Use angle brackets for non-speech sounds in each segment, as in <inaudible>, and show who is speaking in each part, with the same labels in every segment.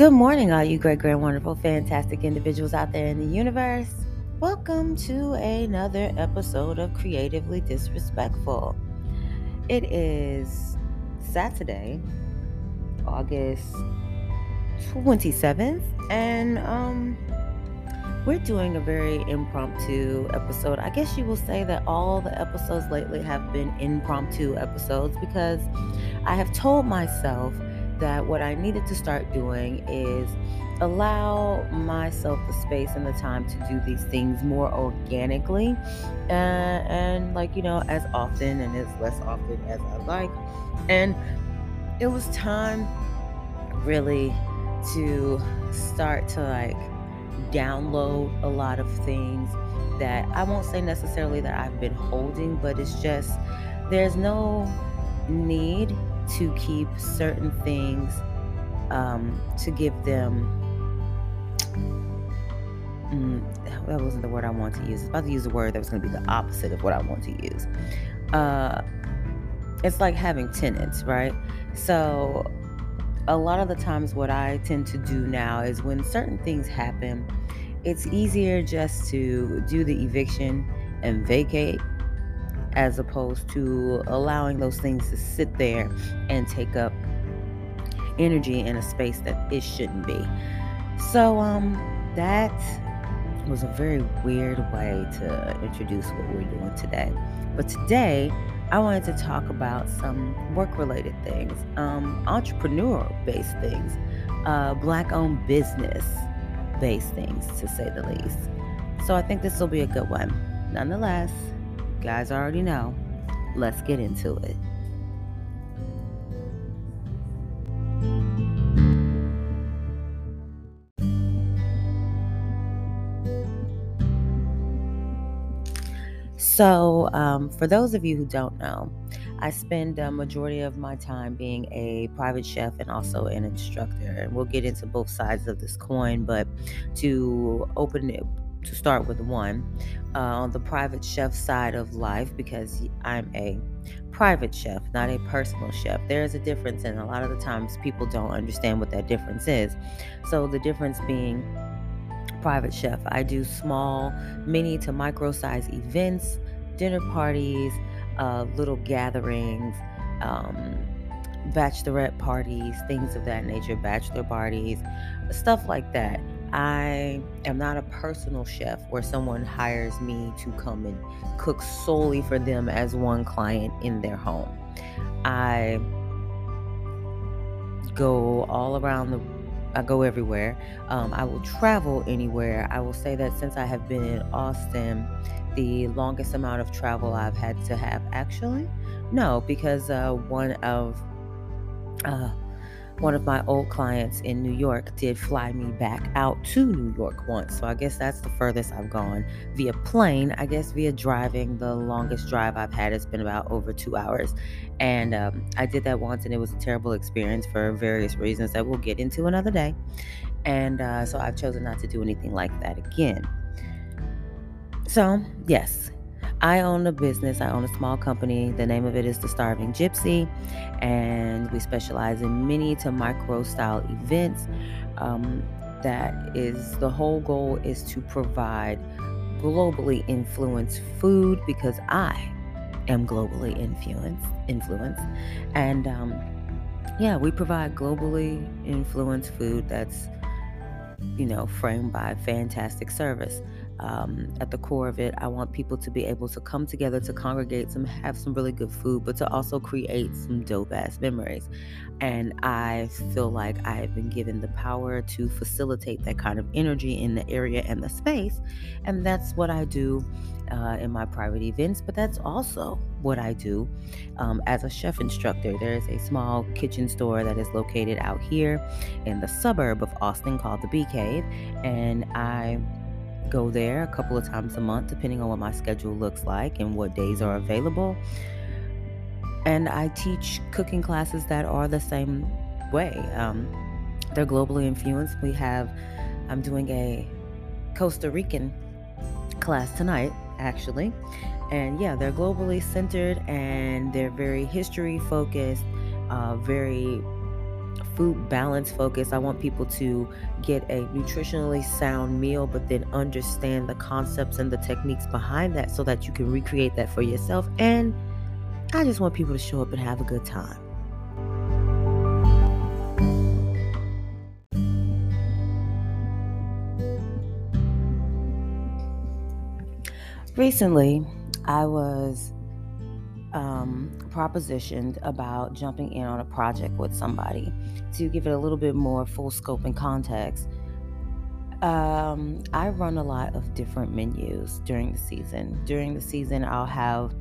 Speaker 1: Good morning, all you great, great, wonderful, fantastic individuals out there in the universe. Welcome to another episode of Creatively Disrespectful. It is Saturday, August 27th, and um, we're doing a very impromptu episode. I guess you will say that all the episodes lately have been impromptu episodes because I have told myself that what I needed to start doing is allow myself the space and the time to do these things more organically and, and like you know as often and as less often as I like. And it was time really to start to like download a lot of things that I won't say necessarily that I've been holding but it's just there's no need to keep certain things um, to give them mm, that wasn't the word I want to use. I was about to use a word that was going to be the opposite of what I want to use. Uh, it's like having tenants, right? So, a lot of the times, what I tend to do now is when certain things happen, it's easier just to do the eviction and vacate as opposed to allowing those things to sit there and take up energy in a space that it shouldn't be. So um that was a very weird way to introduce what we're doing today. But today I wanted to talk about some work related things, um, entrepreneur based things, uh, black owned business based things, to say the least. So I think this will be a good one. Nonetheless, guys already know. Let's get into it. So, um, for those of you who don't know, I spend a majority of my time being a private chef and also an instructor. And we'll get into both sides of this coin, but to open it, to start with one, uh, on the private chef side of life because I'm a private chef, not a personal chef. There is a difference, and a lot of the times people don't understand what that difference is. So, the difference being private chef, I do small, mini to micro size events, dinner parties, uh, little gatherings. Um, bachelorette parties, things of that nature, bachelor parties, stuff like that. I am not a personal chef where someone hires me to come and cook solely for them as one client in their home. I go all around the I go everywhere. Um, I will travel anywhere. I will say that since I have been in Austin, the longest amount of travel I've had to have actually, no, because uh, one of uh, one of my old clients in New York did fly me back out to New York once. So I guess that's the furthest I've gone via plane. I guess via driving, the longest drive I've had has been about over two hours. And um, I did that once and it was a terrible experience for various reasons that we'll get into another day. And uh, so I've chosen not to do anything like that again. So, yes, I own a business. I own a small company. The name of it is The Starving Gypsy, and we specialize in mini to micro style events. Um, that is the whole goal is to provide globally influenced food because I am globally influenced. Influenced, and um, yeah, we provide globally influenced food that's you know framed by fantastic service um, at the core of it, I want people to be able to come together to congregate, to have some really good food, but to also create some dope ass memories. And I feel like I have been given the power to facilitate that kind of energy in the area and the space, and that's what I do uh, in my private events. But that's also what I do um, as a chef instructor. There is a small kitchen store that is located out here in the suburb of Austin called the Bee Cave, and I go there a couple of times a month, depending on what my schedule looks like and what days are available. And I teach cooking classes that are the same way. Um, they're globally influenced. We have, I'm doing a Costa Rican class tonight, actually. And yeah, they're globally centered and they're very history focused, uh, very food balance focus. I want people to get a nutritionally sound meal, but then understand the concepts and the techniques behind that so that you can recreate that for yourself. And I just want people to show up and have a good time. Recently, I was um, propositioned about jumping in on a project with somebody to give it a little bit more full scope and context. Um, I run a lot of different menus during the season. During the season, I'll have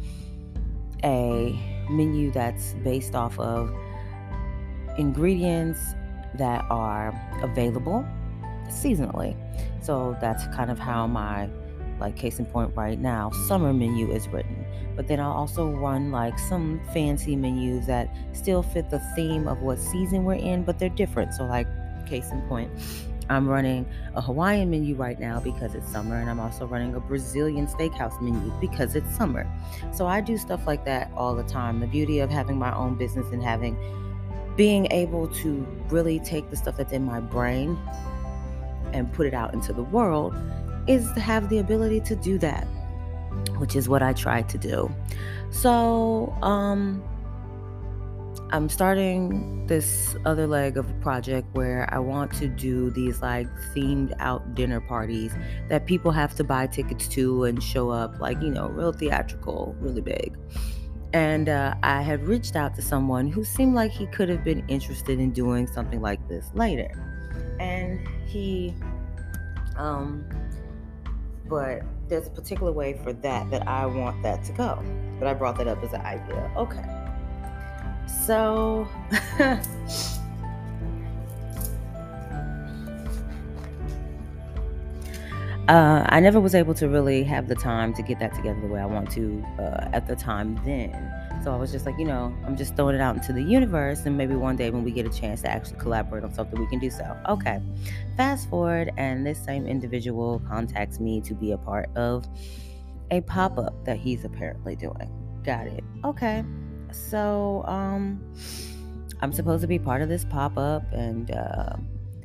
Speaker 1: a menu that's based off of ingredients that are available seasonally. So that's kind of how my like case in point right now, summer menu is written. But then I'll also run like some fancy menus that still fit the theme of what season we're in, but they're different. So like case in point, I'm running a Hawaiian menu right now because it's summer, and I'm also running a Brazilian steakhouse menu because it's summer. So I do stuff like that all the time. The beauty of having my own business and having being able to really take the stuff that's in my brain and put it out into the world is to have the ability to do that, which is what I try to do. So, um, I'm starting this other leg of a project where I want to do these like themed out dinner parties that people have to buy tickets to and show up, like, you know, real theatrical, really big. And uh, I had reached out to someone who seemed like he could have been interested in doing something like this later. And he um, but there's a particular way for that that I want that to go. But I brought that up as an idea. Okay. So <laughs> uh, I never was able to really have the time to get that together the way I want to uh, at the time then. So I was just like, you know, I'm just throwing it out into the universe, and maybe one day when we get a chance to actually collaborate on something, we can do so. Okay. Fast forward, and this same individual contacts me to be a part of a pop up that he's apparently doing. Got it. Okay. So, um, I'm supposed to be part of this pop up, and uh,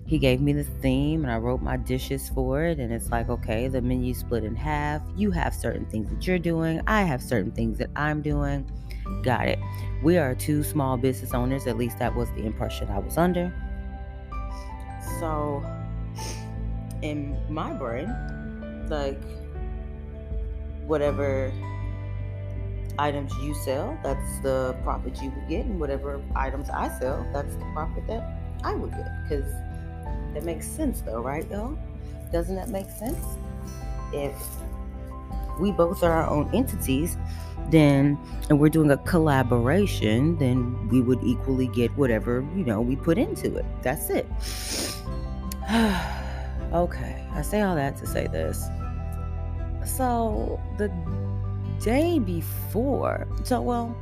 Speaker 1: he gave me the theme, and I wrote my dishes for it. And it's like, okay, the menu split in half. You have certain things that you're doing, I have certain things that I'm doing Got it. We are two small business owners. At least that was the impression I was under. So, in my brain, like, whatever items you sell, that's the profit you would get. And whatever items I sell, that's the profit that I would get. Because that makes sense, though, right, though? Doesn't that make sense? If we both are our own entities, then and we're doing a collaboration, then we would equally get whatever, you know, we put into it. That's it. <sighs> okay, I say all that to say this. So the day before, so well,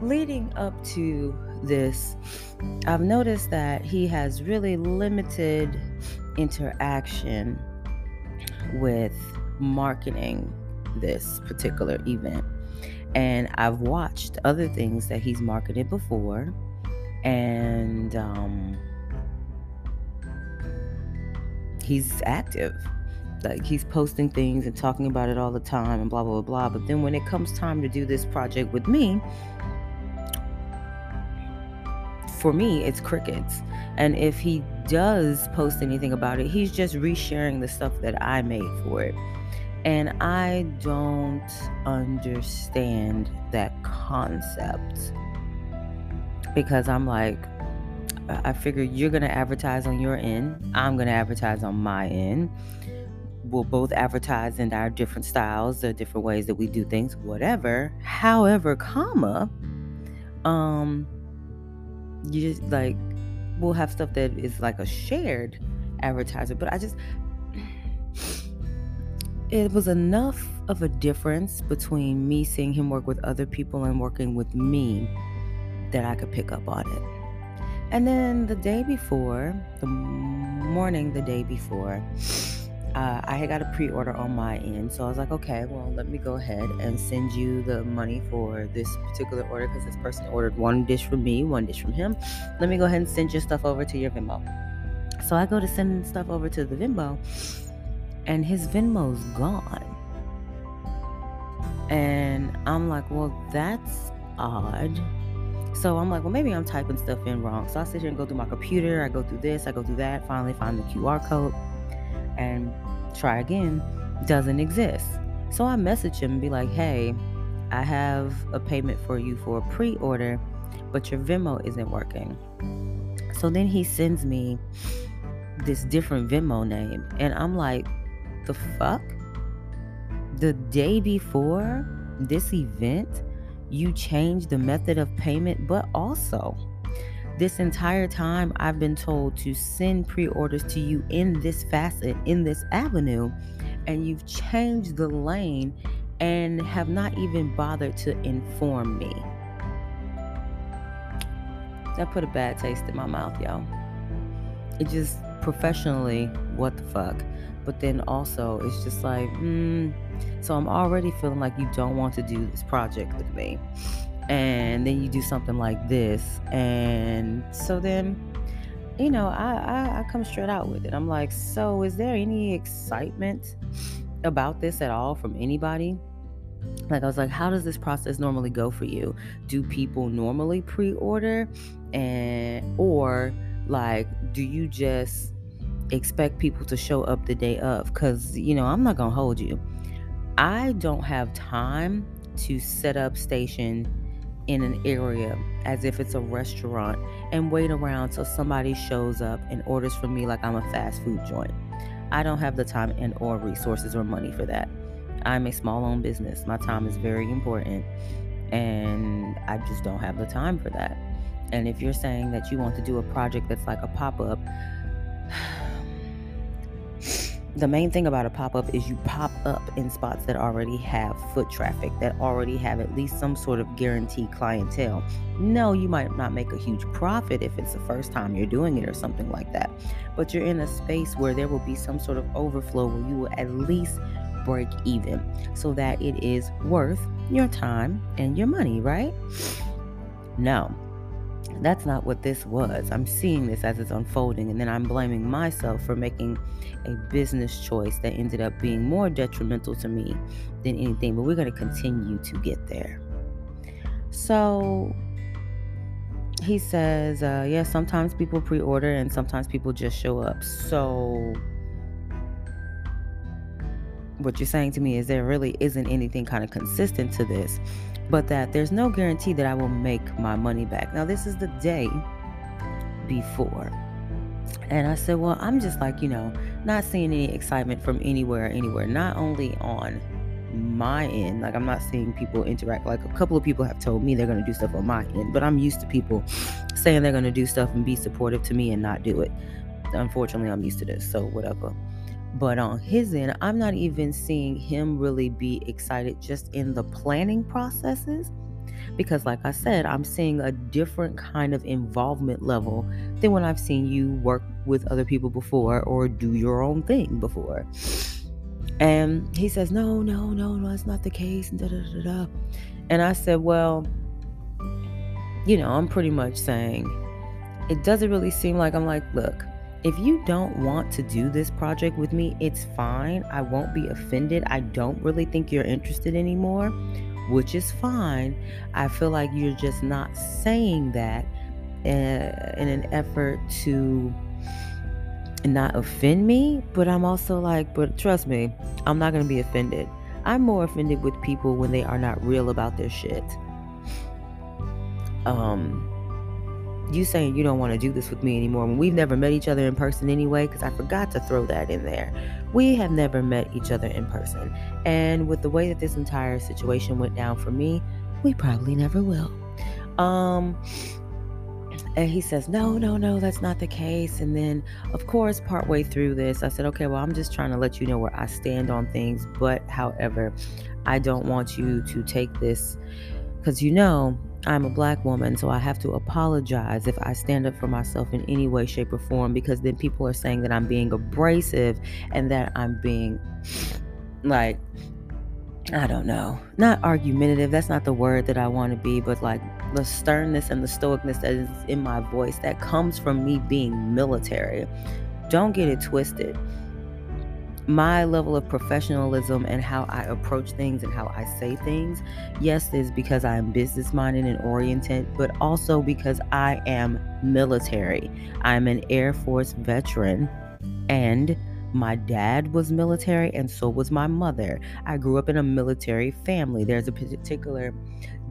Speaker 1: leading up to this, I've noticed that he has really limited interaction with marketing this particular event. And I've watched other things that he's marketed before. And um, he's active. Like he's posting things and talking about it all the time and blah, blah, blah. But then when it comes time to do this project with me, for me, it's crickets. And if he does post anything about it, he's just resharing the stuff that I made for it. And I don't understand that concept because I'm like, I figure you're going to advertise on your end, I'm going to advertise on my end. We'll both advertise in our different styles, the different ways that we do things, whatever. However, comma, um, you just like, we'll have stuff that is like a shared advertiser, but I just, it was enough of a difference between me seeing him work with other people and working with me that I could pick up on it. And then the day before, the morning the day before, uh, I had got a pre order on my end. So I was like, okay, well, let me go ahead and send you the money for this particular order because this person ordered one dish from me, one dish from him. Let me go ahead and send your stuff over to your Venmo. So I go to send stuff over to the Venmo, and his Venmo's gone. And I'm like, well, that's odd. So I'm like, well, maybe I'm typing stuff in wrong. So I sit here and go through my computer. I go through this, I go through that. Finally, find the QR code and try again. Doesn't exist. So I message him and be like, hey, I have a payment for you for a pre order, but your Venmo isn't working. So then he sends me this different Venmo name. And I'm like, the fuck? The day before this event, you changed the method of payment, but also this entire time I've been told to send pre orders to you in this facet, in this avenue, and you've changed the lane and have not even bothered to inform me. That put a bad taste in my mouth, y'all. It just professionally, what the fuck? But then also, it's just like, mm, so I'm already feeling like you don't want to do this project with me. And then you do something like this. And so then, you know, I, I, I come straight out with it. I'm like, so is there any excitement about this at all from anybody? like i was like how does this process normally go for you do people normally pre-order and or like do you just expect people to show up the day of because you know i'm not gonna hold you. I don't have time to set up station in an area as if it's a restaurant and wait around till somebody shows up and orders from me like i'm a fast food joint. I don't have the time and or resources or money for that. I'm a small owned business. My time is very important and i just don't have the time for that. And if you're saying that you want to do a project that's like a pop-up the main thing about a pop up is you pop up in spots that already have foot traffic, that already have at least some sort of guaranteed clientele. No, you might not make a huge profit if it's the first time you're doing it or something like that, but you're in a space where there will be some sort of overflow where you will at least break even so that it is worth your time and your money, right? No, that's not what this was. I'm seeing this as it's unfolding, and then I'm blaming myself for making a business choice that ended up being more detrimental to me than anything. But we're going to continue to get there. So he says, uh, yeah, sometimes people pre order and sometimes people just show up. So what you're saying to me is there really isn't anything kind of consistent to this but that there's no guarantee that I will make my money back. Now, this is the day before. And I said, Well, I'm just like, you know, not seeing any excitement from anywhere, anywhere, not only on my end. Like, I'm not seeing people interact. Like, a couple of people have told me they're going to do stuff on my end, but I'm used to people saying they're going to do stuff and be supportive to me and not do it. Unfortunately, I'm used to this. So, whatever. But on his end, I'm not even seeing him really be excited just in the planning processes. Because, like I said, I'm seeing a different kind of involvement level than when I've seen you work with other people before or do your own thing before. And he says, No, no, no, no, that's not the case. And, da, da, da, da. and I said, Well, you know, I'm pretty much saying it doesn't really seem like I'm like, Look, if you don't want to do this project with me, it's fine. I won't be offended. I don't really think you're interested anymore, which is fine. I feel like you're just not saying that uh, in an effort to not offend me, but I'm also like, but trust me, I'm not going to be offended. I'm more offended with people when they are not real about their shit. Um, you saying you don't want to do this with me anymore when we've never met each other in person anyway, because I forgot to throw that in there. We have never met each other in person. And with the way that this entire situation went down for me, we probably never will. Um, and he says, No, no, no, that's not the case. And then, of course, partway through this, I said, Okay, well, I'm just trying to let you know where I stand on things. But, however, I don't want you to take this Because you know, I'm a black woman, so I have to apologize if I stand up for myself in any way, shape, or form because then people are saying that I'm being abrasive and that I'm being <sniffs> like, I don't know, not argumentative. That's not the word that I want to be, but like the sternness and the stoicness that is in my voice that comes from me being military. Don't get it twisted my level of professionalism and how I approach things and how I say things, yes, is because I am business minded and oriented, but also because I am military. I'm an Air Force veteran and my dad was military and so was my mother. I grew up in a military family. There's a particular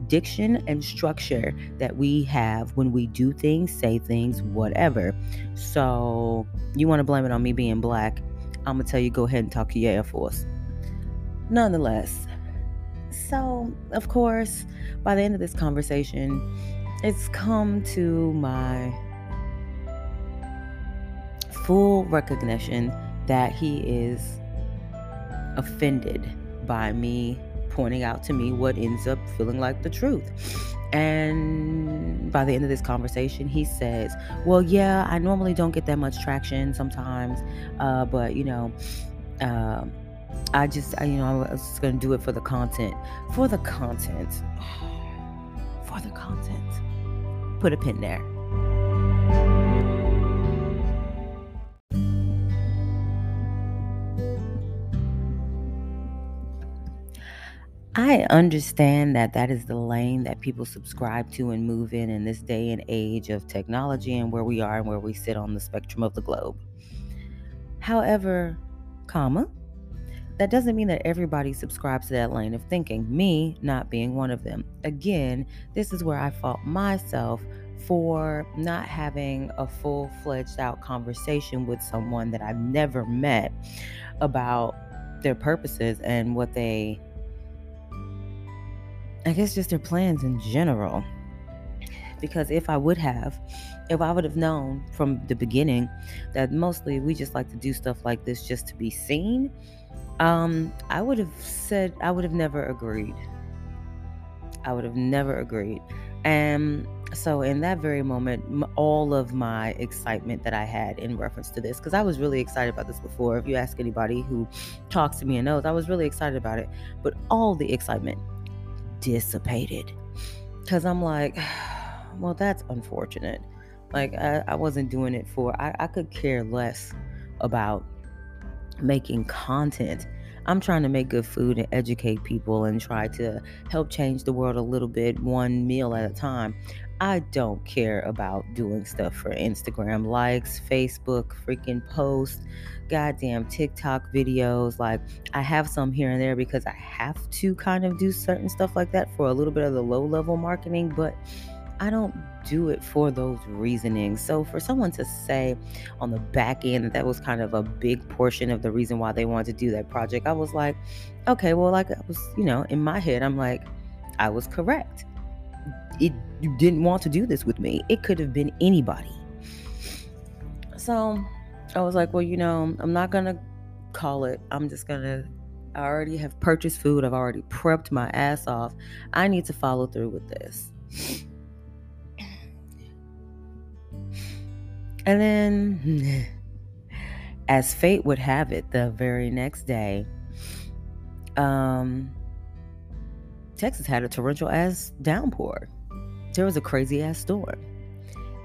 Speaker 1: diction and structure that we have when we do things, say things, whatever. So, you want to blame it on me being black? I'm gonna tell you go ahead and talk to your Air Force. Nonetheless, so of course, by the end of this conversation, it's come to my full recognition that he is offended by me pointing out to me what ends up feeling like the truth. And by the end of this conversation, he says, Well, yeah, I normally don't get that much traction sometimes, uh, but you know, uh, I just, I, you know, I was just going to do it for the content. For the content. <sighs> For the content. Put a pin there. I understand that that is the lane that people subscribe to and move in in this day and age of technology and where we are and where we sit on the spectrum of the globe. However, comma, that doesn't mean that everybody subscribes to that lane of thinking, me not being one of them. Again, this is where I fault myself for not having a full fledged out conversation with someone that I've never met about their purposes and what they I guess just their plans in general. Because if I would have, if I would have known from the beginning that mostly we just like to do stuff like this just to be seen, um, I would have said, I would have never agreed. I would have never agreed. And so, in that very moment, all of my excitement that I had in reference to this, because I was really excited about this before. If you ask anybody who talks to me and knows, I was really excited about it. But all the excitement dissipated because I'm like, <sighs> well, that's unfortunate. Like, I, I wasn't doing it for, I, I could care less about making content. I'm trying to make good food and educate people and try to help change the world a little bit, one meal at a time. I don't care about doing stuff for Instagram likes, Facebook freaking posts, goddamn TikTok videos. Like, I have some here and there because I have to kind of do certain stuff like that for a little bit of the low level marketing, but I don't do it for those reasonings. So, for someone to say on the back end that that was kind of a big portion of the reason why they wanted to do that project, I was like, okay, well, like, I was, you know, in my head, I'm like, I was correct it you didn't want to do this with me. It could have been anybody. So I was like, well, you know, I'm not gonna call it. I'm just gonna I already have purchased food. I've already prepped my ass off. I need to follow through with this. And then, as fate would have it, the very next day, um, Texas had a torrential ass downpour there was a crazy ass storm.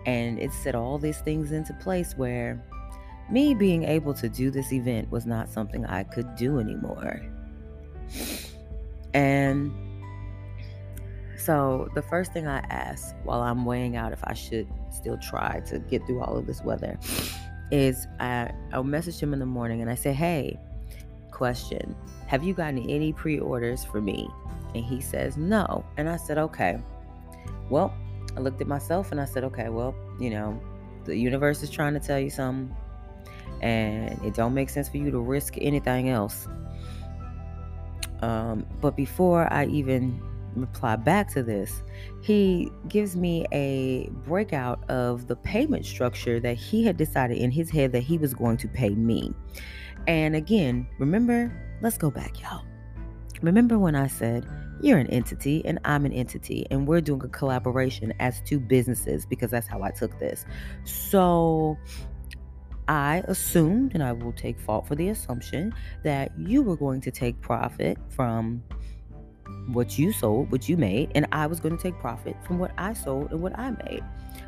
Speaker 1: And it set all these things into place where me being able to do this event was not something I could do anymore. And so the first thing I asked while I'm weighing out if I should still try to get through all of this weather is I, I messaged him in the morning and I say, Hey, question, have you gotten any pre orders for me? And he says, No. And I said, Okay. Well, I looked at myself and I said, okay, well, you know, the universe is trying to tell you something, and it don't make sense for you to risk anything else. Um, but before I even reply back to this, he gives me a breakout of the payment structure that he had decided in his head that he was going to pay me. And again, remember, let's go back, y'all. Remember when I said you're an entity and I'm an entity, and we're doing a collaboration as two businesses because that's how I took this. So I assumed, and I will take fault for the assumption, that you were going to take profit from what you sold, what you made, and I was going to take profit from what I sold and what I made.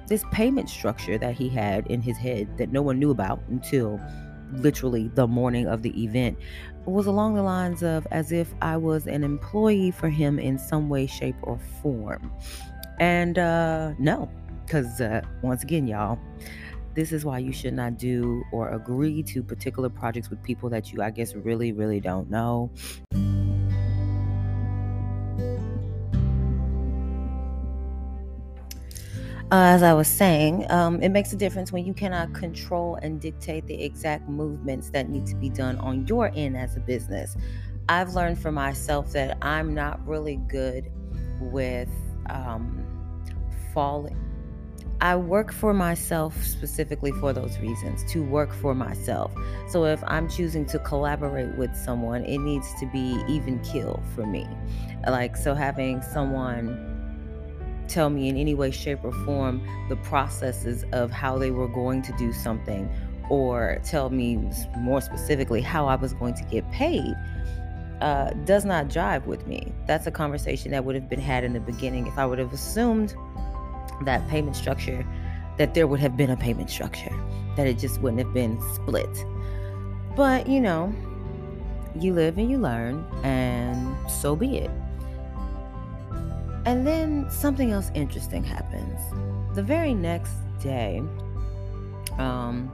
Speaker 1: This payment structure that he had in his head that no one knew about until literally the morning of the event was along the lines of as if I was an employee for him in some way, shape, or form. And uh, no, because uh, once again, y'all, this is why you should not do or agree to particular projects with people that you, I guess, really, really don't know. As I was saying, um, it makes a difference when you cannot control and dictate the exact movements that need to be done on your end as a business. I've learned for myself that I'm not really good with um, falling. I work for myself specifically for those reasons to work for myself. So if I'm choosing to collaborate with someone, it needs to be even kill for me. Like, so having someone tell me in any way, shape, or form the processes of how they were going to do something, or tell me more specifically how I was going to get paid, uh, does not jive with me. That's a conversation that would have been had in the beginning if I would have assumed that payment structure, that there would have been a payment structure, that it just wouldn't have been split. But, you know, you live and you learn, and so be it. And then something else interesting happens. The very next day, um,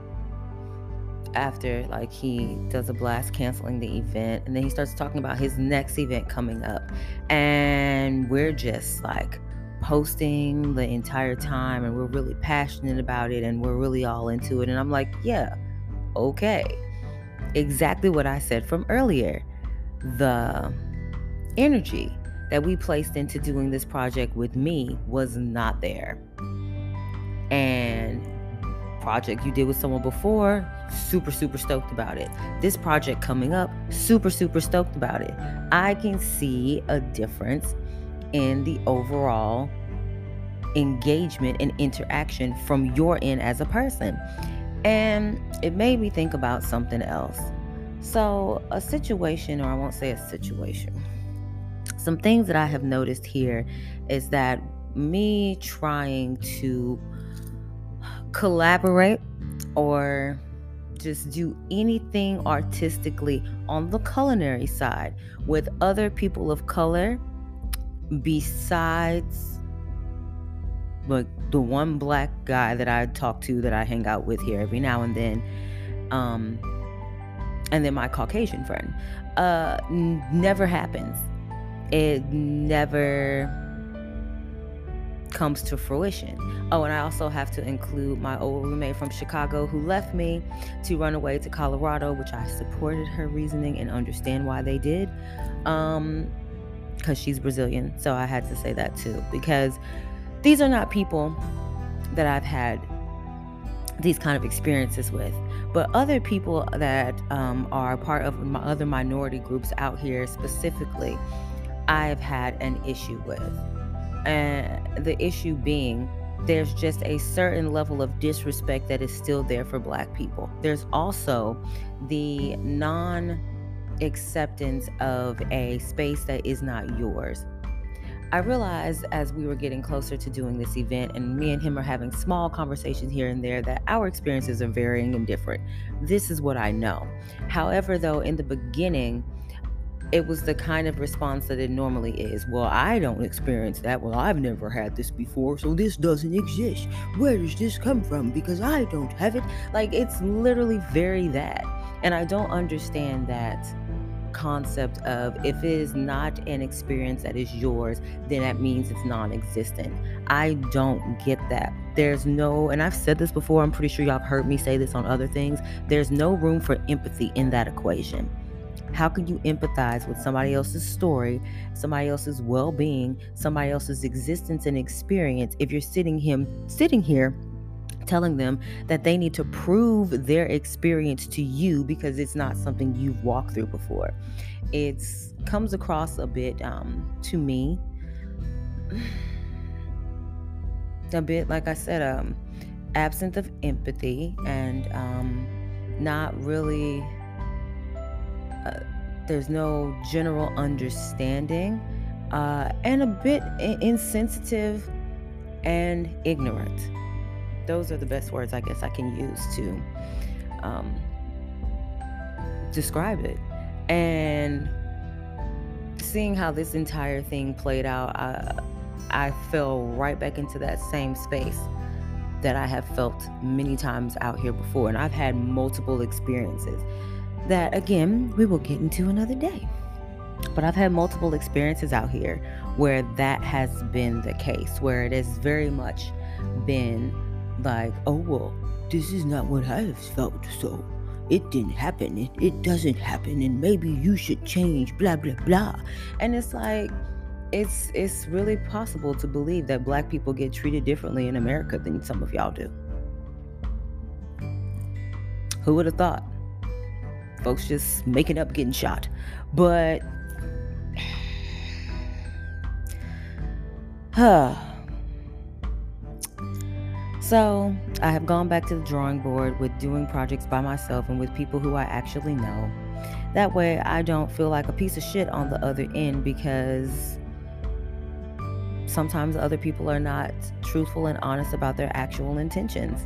Speaker 1: after like he does a blast canceling the event, and then he starts talking about his next event coming up, and we're just like posting the entire time, and we're really passionate about it, and we're really all into it. And I'm like, yeah, okay, exactly what I said from earlier. The energy that we placed into doing this project with me was not there. And project you did with someone before, super, super stoked about it. This project coming up, super, super stoked about it. I can see a difference in the overall engagement and interaction from your end as a person. And it made me think about something else. So, a situation, or I won't say a situation, some things that I have noticed here is that me trying to collaborate or just do anything artistically on the culinary side with other people of color besides like the one black guy that I talk to that I hang out with here every now and then um and then my caucasian friend uh n- never happens it never comes to fruition. Oh, and I also have to include my old roommate from Chicago who left me to run away to Colorado, which I supported her reasoning and understand why they did. Um, because she's Brazilian, so I had to say that too. Because these are not people that I've had these kind of experiences with, but other people that um, are part of my other minority groups out here specifically I've had an issue with. And the issue being, there's just a certain level of disrespect that is still there for Black people. There's also the non acceptance of a space that is not yours. I realized as we were getting closer to doing this event, and me and him are having small conversations here and there, that our experiences are varying and different. This is what I know. However, though, in the beginning, it was the kind of response that it normally is. Well, I don't experience that. Well, I've never had this before, so this doesn't exist. Where does this come from? Because I don't have it. Like, it's literally very that. And I don't understand that concept of if it is not an experience that is yours, then that means it's non existent. I don't get that. There's no, and I've said this before, I'm pretty sure y'all have heard me say this on other things. There's no room for empathy in that equation. How can you empathize with somebody else's story, somebody else's well-being, somebody else's existence and experience if you're sitting him sitting here telling them that they need to prove their experience to you because it's not something you've walked through before. It's comes across a bit um, to me <sighs> a bit like i said um, absent of empathy and um, not really uh, there's no general understanding uh, and a bit insensitive and ignorant. Those are the best words i guess i can use to um, describe it. And seeing how this entire thing played out I, I fell right back into that same space that I have felt many times out here before. And I've had multiple experiences that, again, we will get into another day. But I've had multiple experiences out here where that has been the case, where it has very much been like, oh, well, this is not what I have felt, so it didn't happen. It, it doesn't happen, and maybe you should change, blah, blah, blah. And it's like, it's it's really possible to believe that black people get treated differently in America than some of y'all do. Who would have thought? Folks just making up getting shot. But <sighs> huh. So, I have gone back to the drawing board with doing projects by myself and with people who I actually know. That way, I don't feel like a piece of shit on the other end because sometimes other people are not truthful and honest about their actual intentions.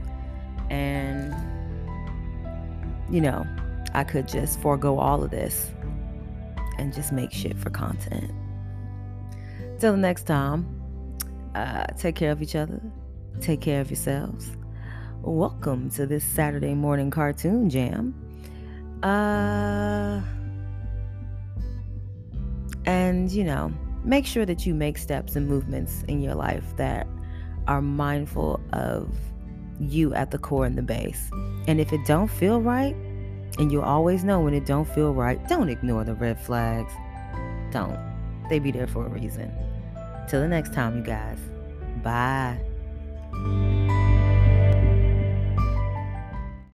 Speaker 1: And, you know, I could just forego all of this and just make shit for content. Till the next time, uh, take care of each other, take care of yourselves. Welcome to this Saturday morning cartoon jam. Uh, and, you know, make sure that you make steps and movements in your life that are mindful of you at the core and the base. And if it don't feel right, and you'll always know when it don't feel right, don't ignore the red flags. Don't. They be there for a reason. Till the next time, you guys. Bye.